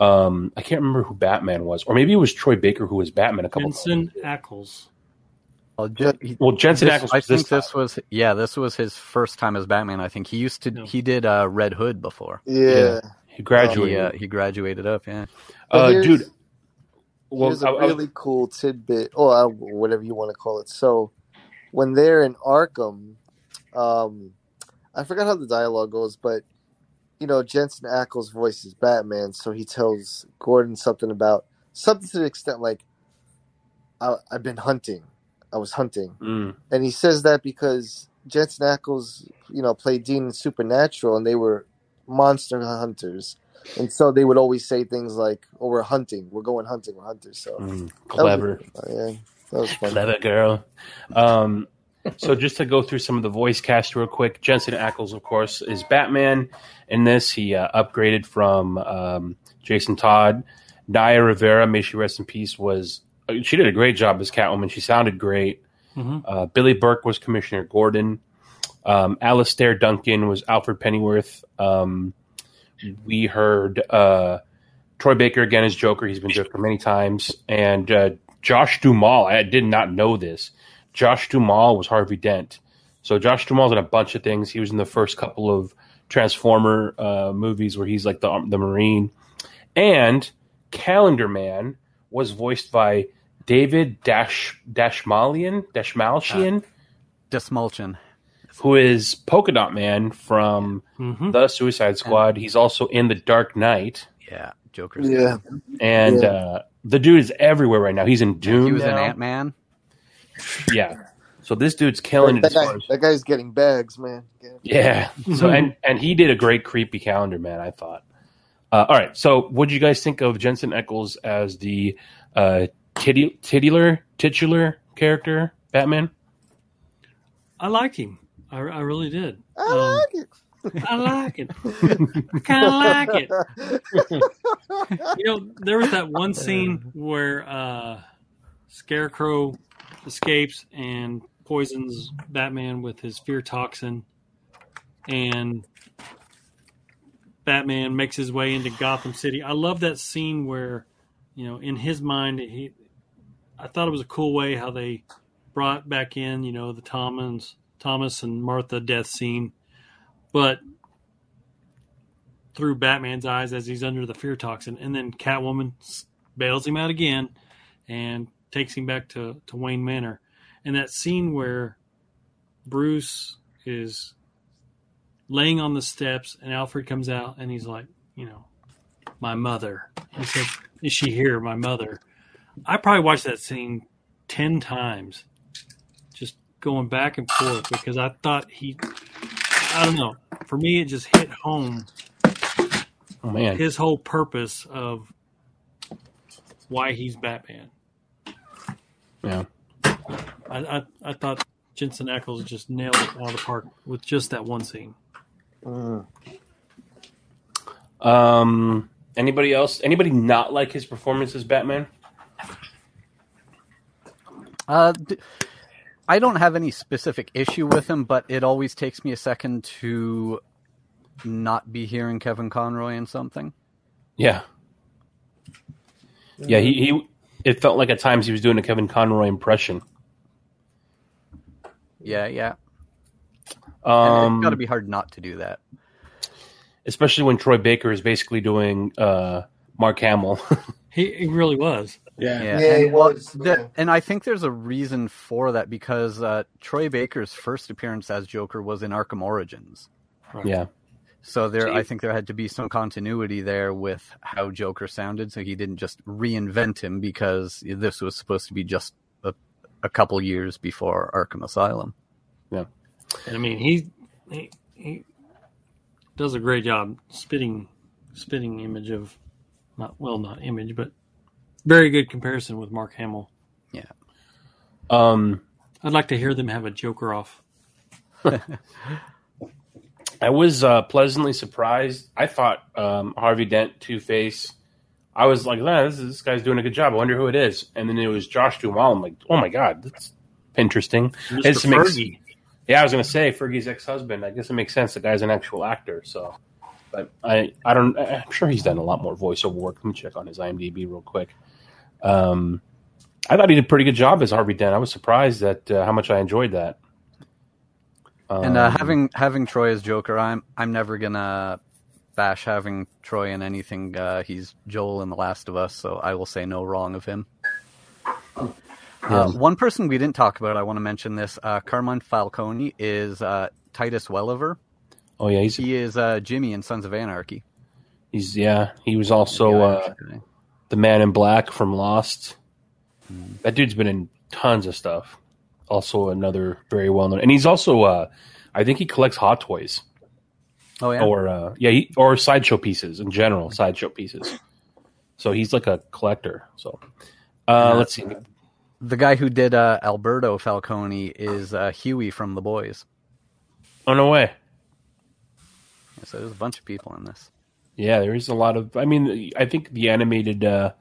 Um, I can't remember who Batman was, or maybe it was Troy Baker who was Batman a couple. Vincent Ackles. Well, Je- he- Well, Jensen this- Ackles I was this think this was yeah, this was his first time as Batman. I think he used to No. he did uh, Red Hood before. Yeah. He He, graduated. uh, he graduated up. Yeah, uh, dude. Well, Here's I- a I- really cool tidbit, or uh, whatever you want to call it. So, when they're in Arkham, um, I forgot how the dialogue goes, but you know, Jensen Ackles voices Batman, so he tells Gordon something about something to the extent like, I, "I've been hunting. I was hunting," Mm. and he says that because Jensen Ackles, you know, played Dean in Supernatural, and they were monster hunters. And so they would always say things like, "Oh, we're hunting. We're going hunting. We're hunters." So Mm, that was- clever. yeah, that was fun. Clever girl. Um, so just to go through some of the voice cast real quick, Jensen Ackles, of course, is Batman. In this, he uh, upgraded from um, Jason Todd. Naya Rivera, may she rest in peace, was she did a great job as Catwoman. She sounded great. Mhm. Uh, Billy Burke was Commissioner Gordon. Um, Alistair Duncan was Alfred Pennyworth. Um, we heard uh, Troy Baker again as Joker. He's been Joker many times. And uh, Josh Duhamel, I did not know this. Josh Duhamel was Harvey Dent. So Josh Duhamel's in a bunch of things. He was in the first couple of Transformer uh, movies where he's like the the Marine. And Calendar Man was voiced by David Dash Dashmalian Dashmalchian, Desmulchin. who is Polka Dot Man from Mhm. the Suicide Squad. He's also in The Dark Knight. Yeah, Joker's. Yeah, And Yeah. uh, the dude is everywhere right now. He's in Dune. He was in now. Ant Man. Yeah. So this dude's killing it that, as guy, that guy's getting bags, man. Yeah. So and and he did a great creepy calendar man. I thought. Uh, all right. So what do you guys think of Jensen Ackles as the uh, titty, titular titular character, Batman? I like him. I, I really did. I Um, like it. I like it. I kind of like it. You know, there was that one scene where uh, Scarecrow escapes and poisons Batman with his fear toxin, and Batman makes his way into Gotham City. I love that scene where, you know, in his mind, he. I thought it was a cool way how they brought back in, you know, the Thomas, Thomas and Martha death scene, but through Batman's eyes as he's under the fear toxin, and then Catwoman bails him out again and takes him back to, to Wayne Manor. And that scene where Bruce is laying on the steps and Alfred comes out and he's like, you know, my mother. He said, Is she here, my mother? I probably watched that scene 10 times, just going back and forth because I thought he, I don't know. For me, it just hit home Oh man, his whole purpose of why he's Batman. yeah. I, I, I thought Jensen Ackles just nailed it out of the park with just that one scene. Mm. Um, anybody else? Anybody not like his performance as Batman? Uh, d- I don't have any specific issue with him, but it always takes me a second to not be hearing Kevin Conroy in something. Yeah, yeah. He, he it felt like at times he was doing a Kevin Conroy impression. Yeah, yeah. And Um, it's got to be hard not to do that. especially when Troy Baker is basically doing uh, Mark Hamill. He, he really was. Yeah. Yeah, Yeah, and, well, was, the- and I think there's a reason for that because uh, Troy Baker's first appearance as Joker was in Arkham Origins. yeah, So there, So I think there had to be some continuity there with how Joker sounded. So he didn't just reinvent him because this was supposed to be just a, a couple years before Arkham Asylum. And I mean, he, he he does a great job spitting spitting image of not well not image but very good comparison with Mark Hamill. Yeah. Um, I'd like to hear them have a Joker off. I was uh, pleasantly surprised. I thought um, Harvey Dent, Two Face. I was like, nah, this, this guy's doing a good job. I wonder who it is. And then it was Josh Duhamel. I'm like, oh my god, that's interesting. Mr. It just makes- Fergie. Yeah, I was gonna say Fergie's ex-husband. I guess it makes sense. The guy's an actual actor, so. But I, I don't. I'm sure he's done a lot more voiceover work. Let me check on his IMDb real quick. Um, I thought he did a pretty good job as Harvey Dent. I was surprised at uh, how much I enjoyed that. and uh, Um, having having Troy as Joker, I'm I'm never gonna bash having Troy in anything. Uh, he's Joel in The Last of Us, so I will say no wrong of him. Uh, one person we didn't talk about, I want to mention this. Uh, Carmine Falcone is uh, Titus Welliver. oh yeah, he's He is uh, Jimmy in Sons of Anarchy. he's yeah. He was also The uh, the Man in Black from Lost. That dude's been in tons of stuff. Also, another very well known, and he's also, uh, I think he collects Hot Toys oh yeah, or uh, yeah, he, or sideshow pieces in general, sideshow pieces. So he's like a collector. So uh, let's see. The guy who did uh, Alberto Falcone is uh, Huey from The Boys. Oh no way! So there's a bunch of people in this. Yeah, there is a lot of. I mean, I think the animated, uh,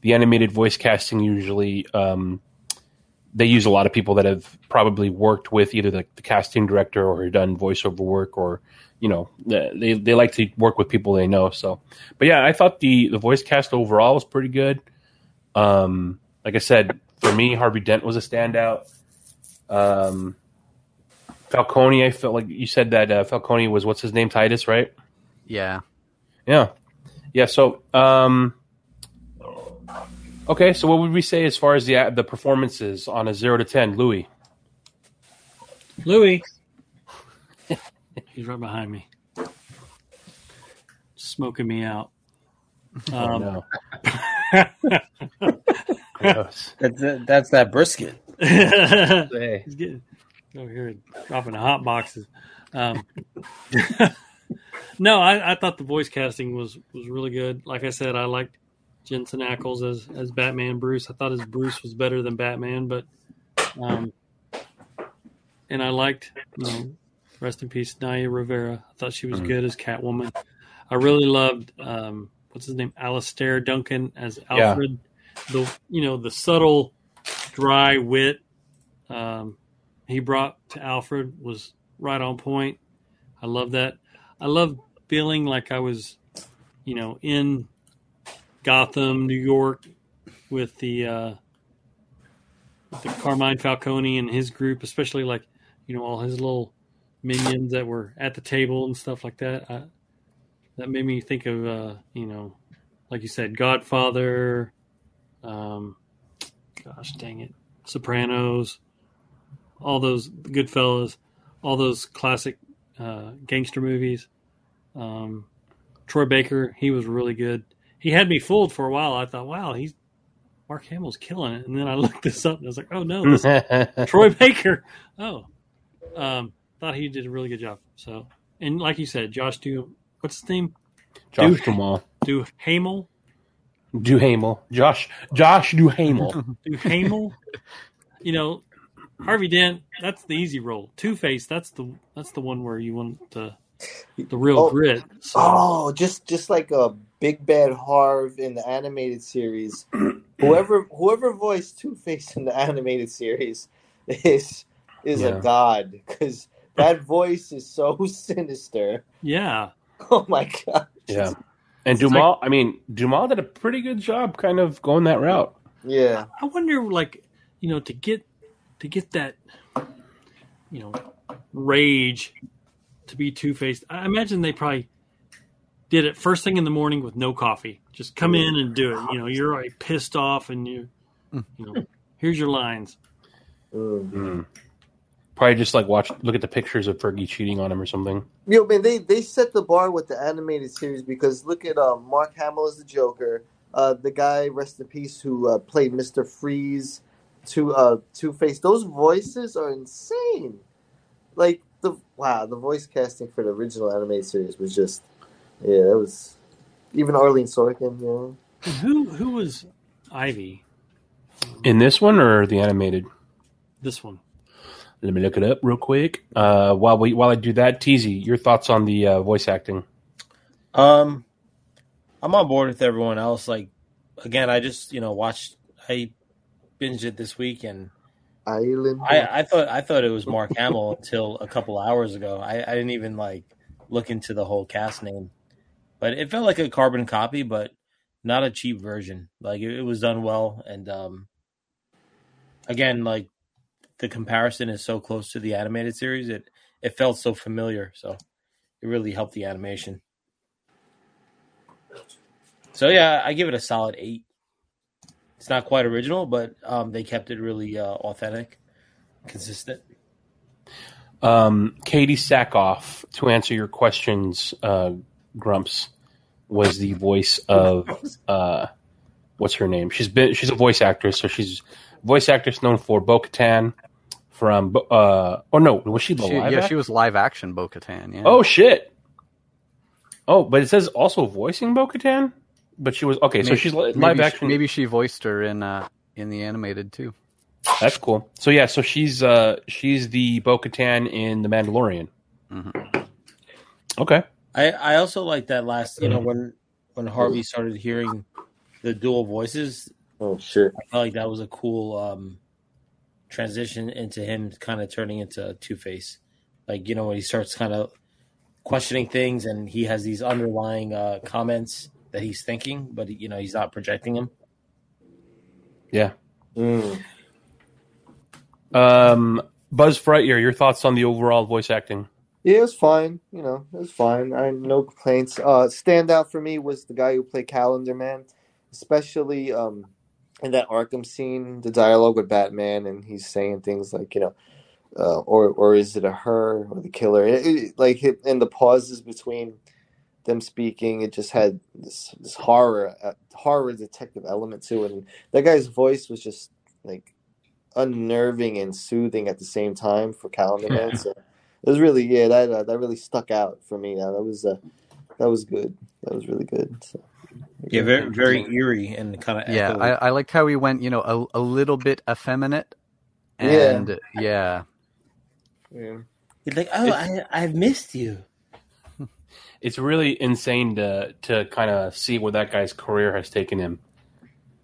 the animated voice casting usually um, they use a lot of people that have probably worked with either the, the casting director or done voiceover work, or you know, they they like to work with people they know. So, but yeah, I thought the the voice cast overall was pretty good. Um, like I said, for me, Harvey Dent was a standout. Um, Falcone, I felt like you said that uh, Falcone was what's his name, Titus, right? Yeah, Yeah, yeah. So, um, okay. So, what would we say as far as the the performances on a zero to ten, Louis? Louis. He's right behind me. Smoking me out. Oh, Um, no. Gross. That's that, that's that brisket. Hey. He's getting over here dropping the hot boxes. Um, no, I, I thought the voice casting was was really good. Like I said, I liked Jensen Ackles as as Batman Bruce. I thought his Bruce was better than Batman, but Um, and I liked, you know, rest in peace, Naya Rivera. I thought she was Mhm. good as Catwoman. I really loved um, what's his name, Alistair Duncan as Yeah. The you know the subtle, dry wit um, he brought to Alfred was right on point. I love that. I love feeling like I was, you know, in Gotham, New York, with the uh, with the Carmine Falcone and his group, especially like you know all his little minions that were at the table and stuff like that. I, that made me think of uh, you know, like you said, Godfather. Um, gosh dang it, Sopranos, all those Goodfellas, all those classic uh, gangster movies. Um, Troy Baker, he was really good. He had me fooled for a while. I thought, wow, he's Mark Hamill's killing it. And then I looked this up and I was like, oh no, this Troy Baker. Oh, um, thought he did a really good job. So, and like you said, Josh do what's his name? Josh Du- Duhamel. Duhamel. Duhamel. Josh. Josh Duhamel. Duhamel. you know, Harvey Dent. That's the easy role. Two Face. That's the that's the one where you want the the real Oh. grit. So, Oh, just just like a big bad Harv in the animated series. whoever whoever voiced Two Face in the animated series is is Yeah. a god because that voice is so sinister. yeah. Oh my god! Yeah. And Dumal, I mean, Dumal did a pretty good job kind of going that route. Yeah. I wonder, like, you know, to get to get that, you know, rage to be two faced. I imagine they probably did it first thing in the morning with no coffee. Just come in and do it. You know, you're already pissed off, and you, you know, here's your lines. Mm. Probably just like watch, look at the pictures of Fergie cheating on him or something. Yo, man, they they set the bar with the animated series because look at uh, Mark Hamill as the Joker, uh, the guy rest in peace who uh, played Mister Freeze, to uh, Two Face. Those voices are insane. Like the wow, the voice casting for the original animated series was just yeah, that was even Arlene Sorkin. You know, who who was Ivy? In this one or the animated? This one. Let me look it up real quick. Uh, while we while I do that, Teasy, your thoughts on the uh, voice acting? Um, I'm on board with everyone else. Like, again, I just you know watched. I binged it this week, and Island. I, I thought I thought it was Mark Hamill until a couple hours ago. I, I didn't even like look into the whole cast name, but it felt like a carbon copy, but not a cheap version. Like it, it was done well, and um, again, like the comparison is so close to the animated series, it it felt so familiar. So it really helped the animation. So yeah, I give it a solid eight. It's not quite original, but um, they kept it really uh, authentic, consistent. Um, Katee Sackhoff, to answer your questions, uh, Grumps, was the voice of uh, what's her name? She's been she's a voice actress, so she's voice actress known for Bo Katan from uh oh no, was she the She- live yeah, act- she was live action Bo Katan. Yeah. Oh shit. Oh, but it says also voicing Bo Katan? But she was okay, so she's li- maybe live she- action. maybe she voiced her in uh, in the animated too. That's cool. So yeah, so she's uh she's the Bo Katan in The Mandalorian. Mm-hmm. Okay. I, I also like that last, you know, when when Harvey started hearing the dual voices. Oh shit! I felt like that was a cool um, transition into him kind of turning into Two Face. Like you know when he starts kind of questioning things and he has these underlying uh, comments that he's thinking, but you know he's not projecting them. Yeah. Mm. Um Buzz Frightyear, your thoughts on the overall voice acting? Yeah, it was fine. You know, it was fine. I no complaints. Uh, standout for me was the guy who played Calendar Man, especially um, in that Arkham scene, the dialogue with Batman, and he's saying things like, you know, uh, or or is it a her or the killer? It, it, like it, and the pauses between them speaking, it just had this this horror uh, horror detective element to it. And that guy's voice was just like unnerving and soothing at the same time for Calendar Man. So it was really yeah that uh, that really stuck out for me. Uh, that was uh, that was good. That was really good. So, Yeah, very very eerie and kind of Yeah, I, I liked how he went, you know, a, a little bit effeminate And yeah, Yeah. He's like, oh, I, I've missed you. It's really insane to to kind of see where that guy's career has taken him.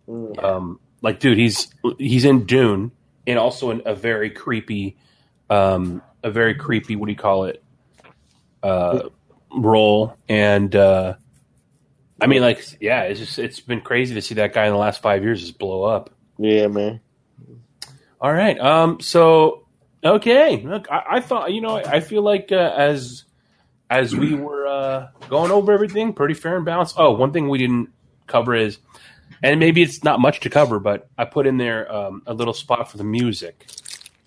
Mm. Um, like, dude, he's he's in Dune and also in a very creepy, um, a very creepy. What do you call it? Uh, role and uh, I mean, like, yeah, it's just it's been crazy to see that guy in the last five years just blow up. Yeah, man. All right. Um. So, okay. Look, I, I thought you know I feel like uh, as as we were uh, going over everything, pretty fair and balanced. Oh, one thing we didn't cover is, and maybe it's not much to cover, but I put in there um, a little spot for the music.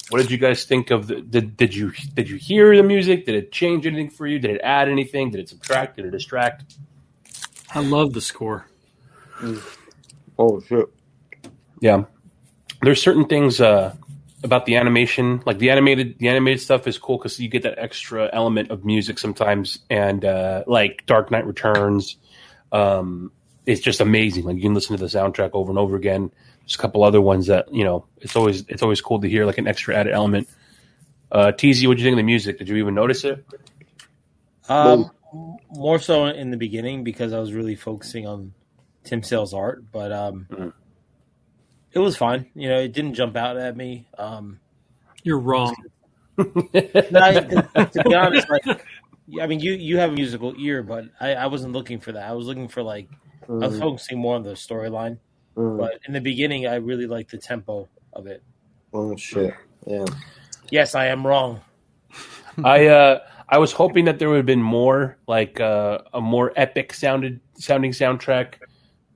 What did you guys think of the? Did, did you did you hear the music? Did it change anything for you? Did it add anything? Did it subtract? Did it distract? I love the score. Oh shit. Yeah, there's certain things uh, about the animation, like the animated the animated stuff is cool because you get that extra element of music sometimes, and uh, like Dark Knight Returns, um, it's just amazing. Like you can listen to the soundtrack over and over again. There's a couple other ones that you know it's always it's always cool to hear like an extra added element. Uh, TZ, what do you think of the music? Did you even notice it? Um, more so in the beginning because I was really focusing on Tim Sale's art, but um, Mhm. it was fine. You know, it didn't jump out at me. Um, You're wrong. I- to, to be honest, like, yeah, I mean, you you have a musical ear, but I, I wasn't looking for that. I was looking for like I was Mm. focusing more on the storyline. Mm. But in the beginning, I really liked the tempo of it. Oh shit. Yeah. Yes, I am wrong. I uh, I was hoping that there would have been more like uh, a more epic sounded sounding soundtrack.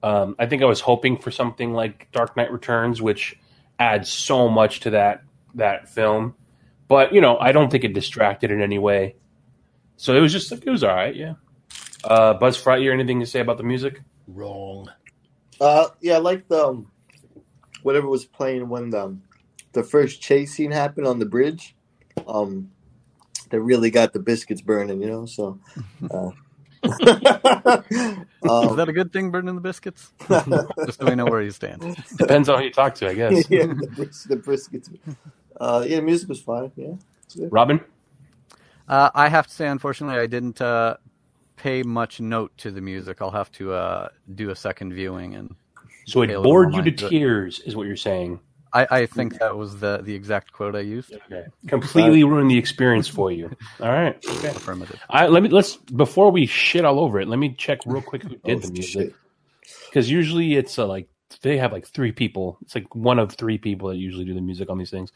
Um, I think I was hoping for something like Dark Knight Returns, which adds so much to that that film. But you know, I don't think it distracted in any way. So it was just like it was all right, yeah. Uh, Buzz Lightyear, anything to say about the music? Wrong. Uh, yeah, I like the um, whatever was playing when the the first chase scene happened on the bridge. Um, that really got the biscuits burning, you know. So, uh, is um, that a good thing, burning the biscuits? Just so we know where you stand. Depends on who you talk to, I guess. yeah, the, bris- the briskets. Uh, yeah, music was fine. Yeah. Robin, Uh, I have to say, unfortunately, I didn't uh, pay much note to the music. I'll have to uh, do a second viewing and. so it pay a little bored you to mind to it. tears, is what you're saying. I, I think that was the, the exact quote I used. Okay. Completely ruined the experience for you. All right. Okay. Affirmative. I, let me let's before we shit all over it. Let me check real quick who did Oh, the music because usually it's uh, like they have like three people. It's like one of three people that usually do the music on these things.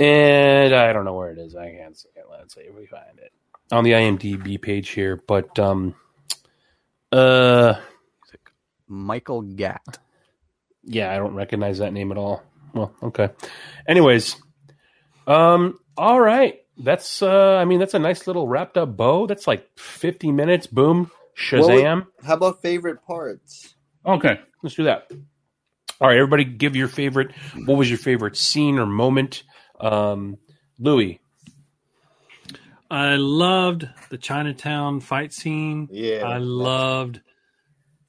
And I don't know where it is. I can't see it. Let's see if we find it on the IMDb page here. But um, uh, Michael Gatt. yeah, I don't recognize that name at all. Well, okay. Anyways, um, all right. That's uh, I mean, that's a nice little wrapped up bow. That's like fifty minutes. Boom, Shazam. how about favorite parts? Okay, let's do that. All right, everybody, give your favorite. What was your favorite scene or moment? Um, Louis. I loved the Chinatown fight scene. Yeah, I loved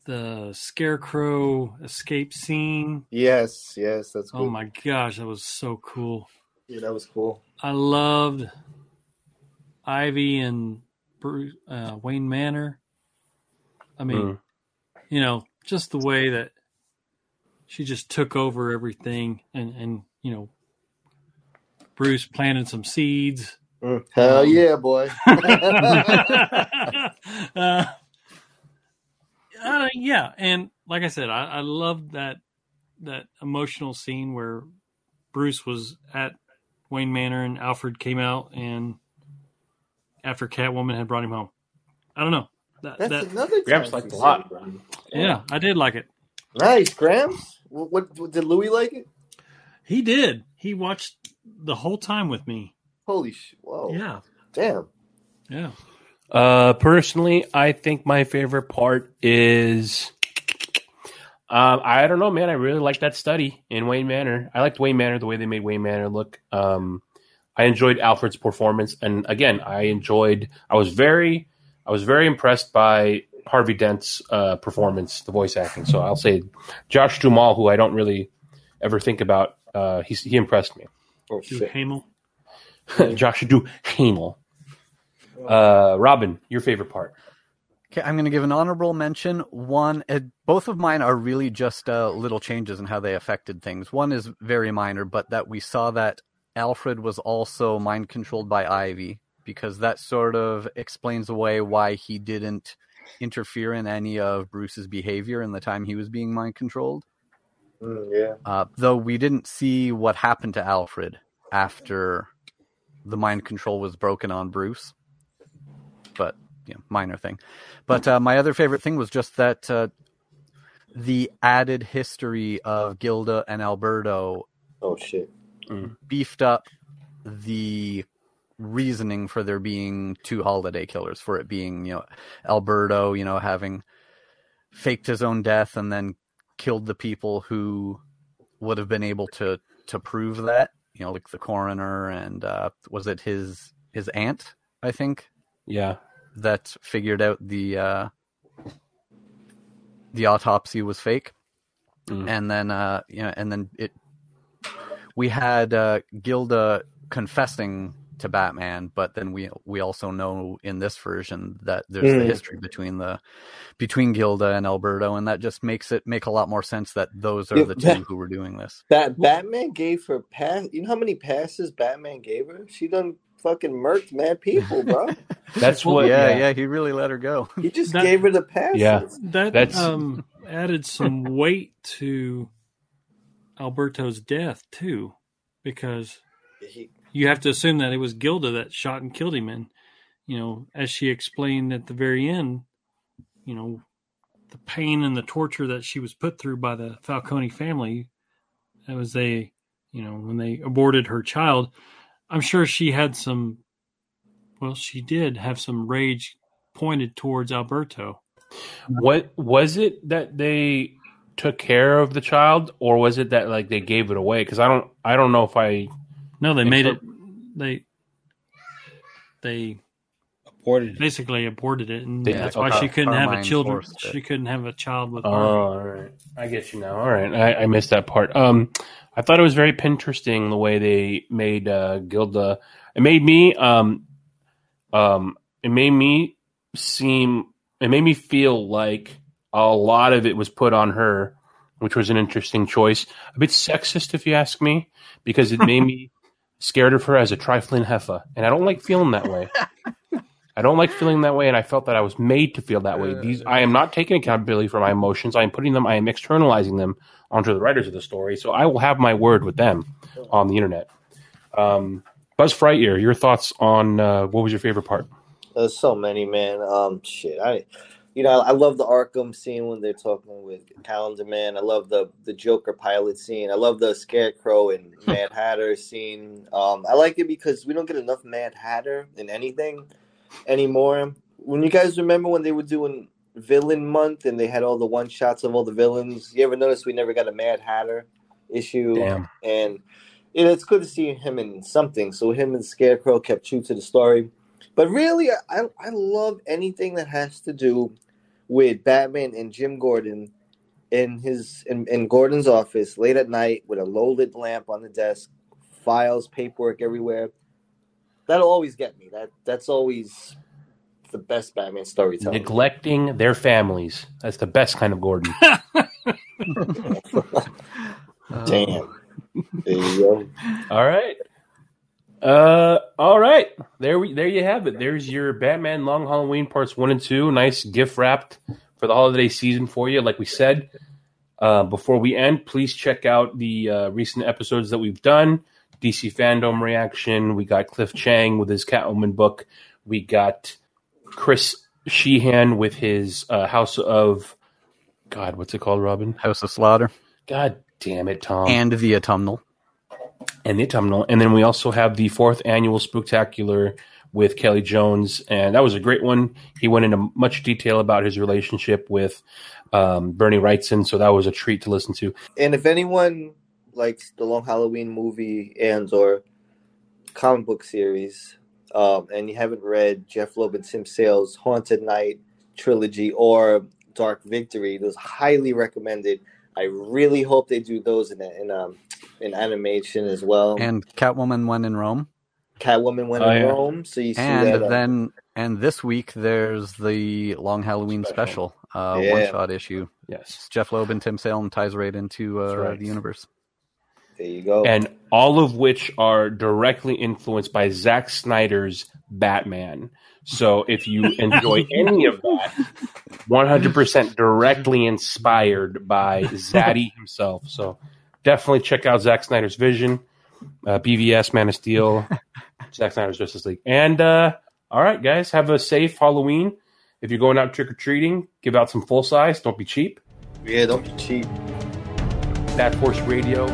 the Scarecrow escape scene. Yes, yes, that's Oh my gosh, that was so cool. Yeah, that was cool. I loved Ivy and Bruce, uh, Wayne Manor. I mean, Mm. you know, just the way that she just took over everything, and and you know, Bruce planted some seeds. Mm, Hell yeah, boy. uh, uh, yeah, and like I said, I, I loved that that emotional scene where Bruce was at Wayne Manor and Alfred came out and after Catwoman had brought him home. I don't know. That, That's that another Gramps liked a lot. Sam, yeah, I did like it. Nice, Grams. What, what, what did Louis like it? He did. He watched the whole time with me. Holy sh! Whoa. Yeah, Damn. yeah. Uh, personally, I think my favorite part is. Um, I don't know, man. I really like that study in Wayne Manor. I liked Wayne Manor the way they made Wayne Manor look. Um, I enjoyed Alfred's performance, and again, I enjoyed. I was very, I was very impressed by Harvey Dent's uh, performance, the voice acting. So I'll say, Josh Duhamel, who I don't really ever think about, uh, he he impressed me. Oh shit. Hamel. Joshua Hamel. Uh, Robin, your favorite part? Okay, I'm going to give an honorable mention. One, uh, both of mine are really just uh, little changes in how they affected things. One is very minor, but that we saw that Alfred was also mind controlled by Ivy because that sort of explains away why he didn't interfere in any of Bruce's behavior in the time he was being mind controlled. Mm, yeah. Uh, though we didn't see what happened to Alfred after the mind control was broken on Bruce, but you know, minor thing. But uh, my other favorite thing was just that uh, the added history of Gilda and Alberto. Oh shit! Beefed up the reasoning for there being two holiday killers, for it being you know Alberto, you know having faked his own death and then killed the people who would have been able to to prove that you know like the coroner and uh was it his his aunt i think? Yeah. that figured out the uh the autopsy was fake. And then uh you know and then it we had uh gilda confessing to batman but then we we also know in this version that there's the Mm. history between the between gilda and alberto and that just makes it make a lot more sense that those are Yeah, the two that- who were doing this That Batman gave her pass. You know how many passes Batman gave her? She done fucking murked mad people, bro. That's what. yeah, yeah. yeah, he really let her go. He just That- gave her the pass. Yeah. That That's- um, added some weight to Alberto's death too, because He- you have to assume that it was Gilda that shot and killed him. And you know, as she explained at the very end, you know, the pain and the torture that she was put through by the Falcone family. That was they, you know, when they aborted her child. I'm sure she had some. Well, she did have some rage pointed towards Alberto. What was it that they took care of the child, or was it that like they gave it away? Because I don't, I don't know if I. No, they made it. They they Aborted. it. basically aborted it, and They- that's okay. why she couldn't have a Carmine children. She couldn't have a child with. Oh, Harvey. all right. I get you now. All right, I, I missed that part. Um, I thought it was very interesting the way they made uh, Gilda. It made me, um, um, it made me seem, it made me feel like a lot of it was put on her, which was an interesting choice. A bit sexist, if you ask me, because it made me scared of her as a trifling heifer, and I don't like feeling that way. I don't like feeling that way, and I felt that I was made to feel that way. These, I am not taking accountability for my emotions. I am putting them, I am externalizing them onto the writers of the story. So I will have my word with them on the internet. Um, Buzz Frightyear, your thoughts on uh, what was your favorite part? There's so many, man. Um, shit. I, you know, I love the Arkham scene when they're talking with Calendar Man. I love the the Joker pilot scene. I love the Scarecrow and Mad Hatter scene. Um, I like it because we don't get enough Mad Hatter in anything anymore. When you guys remember when they were doing Villain Month and they had all the one shots of all the villains, you ever notice we never got a Mad Hatter issue? Damn. and you know, it's good to see him in something. So him and Scarecrow kept true to the story. But really, I I love anything that has to do with Batman and Jim Gordon in his in, in Gordon's office late at night with a low lit lamp on the desk, files, paperwork everywhere. That'll always get me. That that's always the best Batman storytelling. Neglecting their families. That's the best kind of Gordon. Damn. There you go. All right. Uh, all right. There we there you have it. There's your Batman Long Halloween parts one and two. Nice gift wrapped for the holiday season for you. Like we said, uh, before we end, please check out the uh, recent episodes that we've done. DC fandom reaction. We got Cliff Chiang with his Catwoman book. We got Chris Shehan with his uh, House of God. What's it called, Robin? House of Slaughter God damn it, Tom and the autumnal. And the autumnal. And then we also have the fourth annual Spooktacular with Kelley Jones, and that was a great one. He went into much detail about his relationship with um, Bernie Wrightson, so that was a treat to listen to. And if anyone likes the Long Halloween movie and or comic book series, um, and you haven't read Jeph Loeb and Tim Sale's Haunted Knight trilogy or Dark Victory, those highly recommended. I really hope they do those in in um in animation as well. And Catwoman When in Rome. Catwoman went Oh, in yeah. Rome, so you see and that. uh, then and this week there's the long Halloween special, uh, Yeah. one shot issue. Yes. It's Jeph Loeb and Tim Salem ties right into uh, right. the universe. There you go. and all of which are directly influenced by Zack Snyder's Batman. So if you enjoy any of that, 100% directly inspired by Zaddy himself. So definitely check out Zack Snyder's Vision, uh, BVS, Man of Steel, Zack Snyder's Justice League. And uh, all right, guys, have a safe Halloween. If you're going out trick or treating, give out some full size. Don't be cheap. yeah, don't be cheap. Bat Force Radio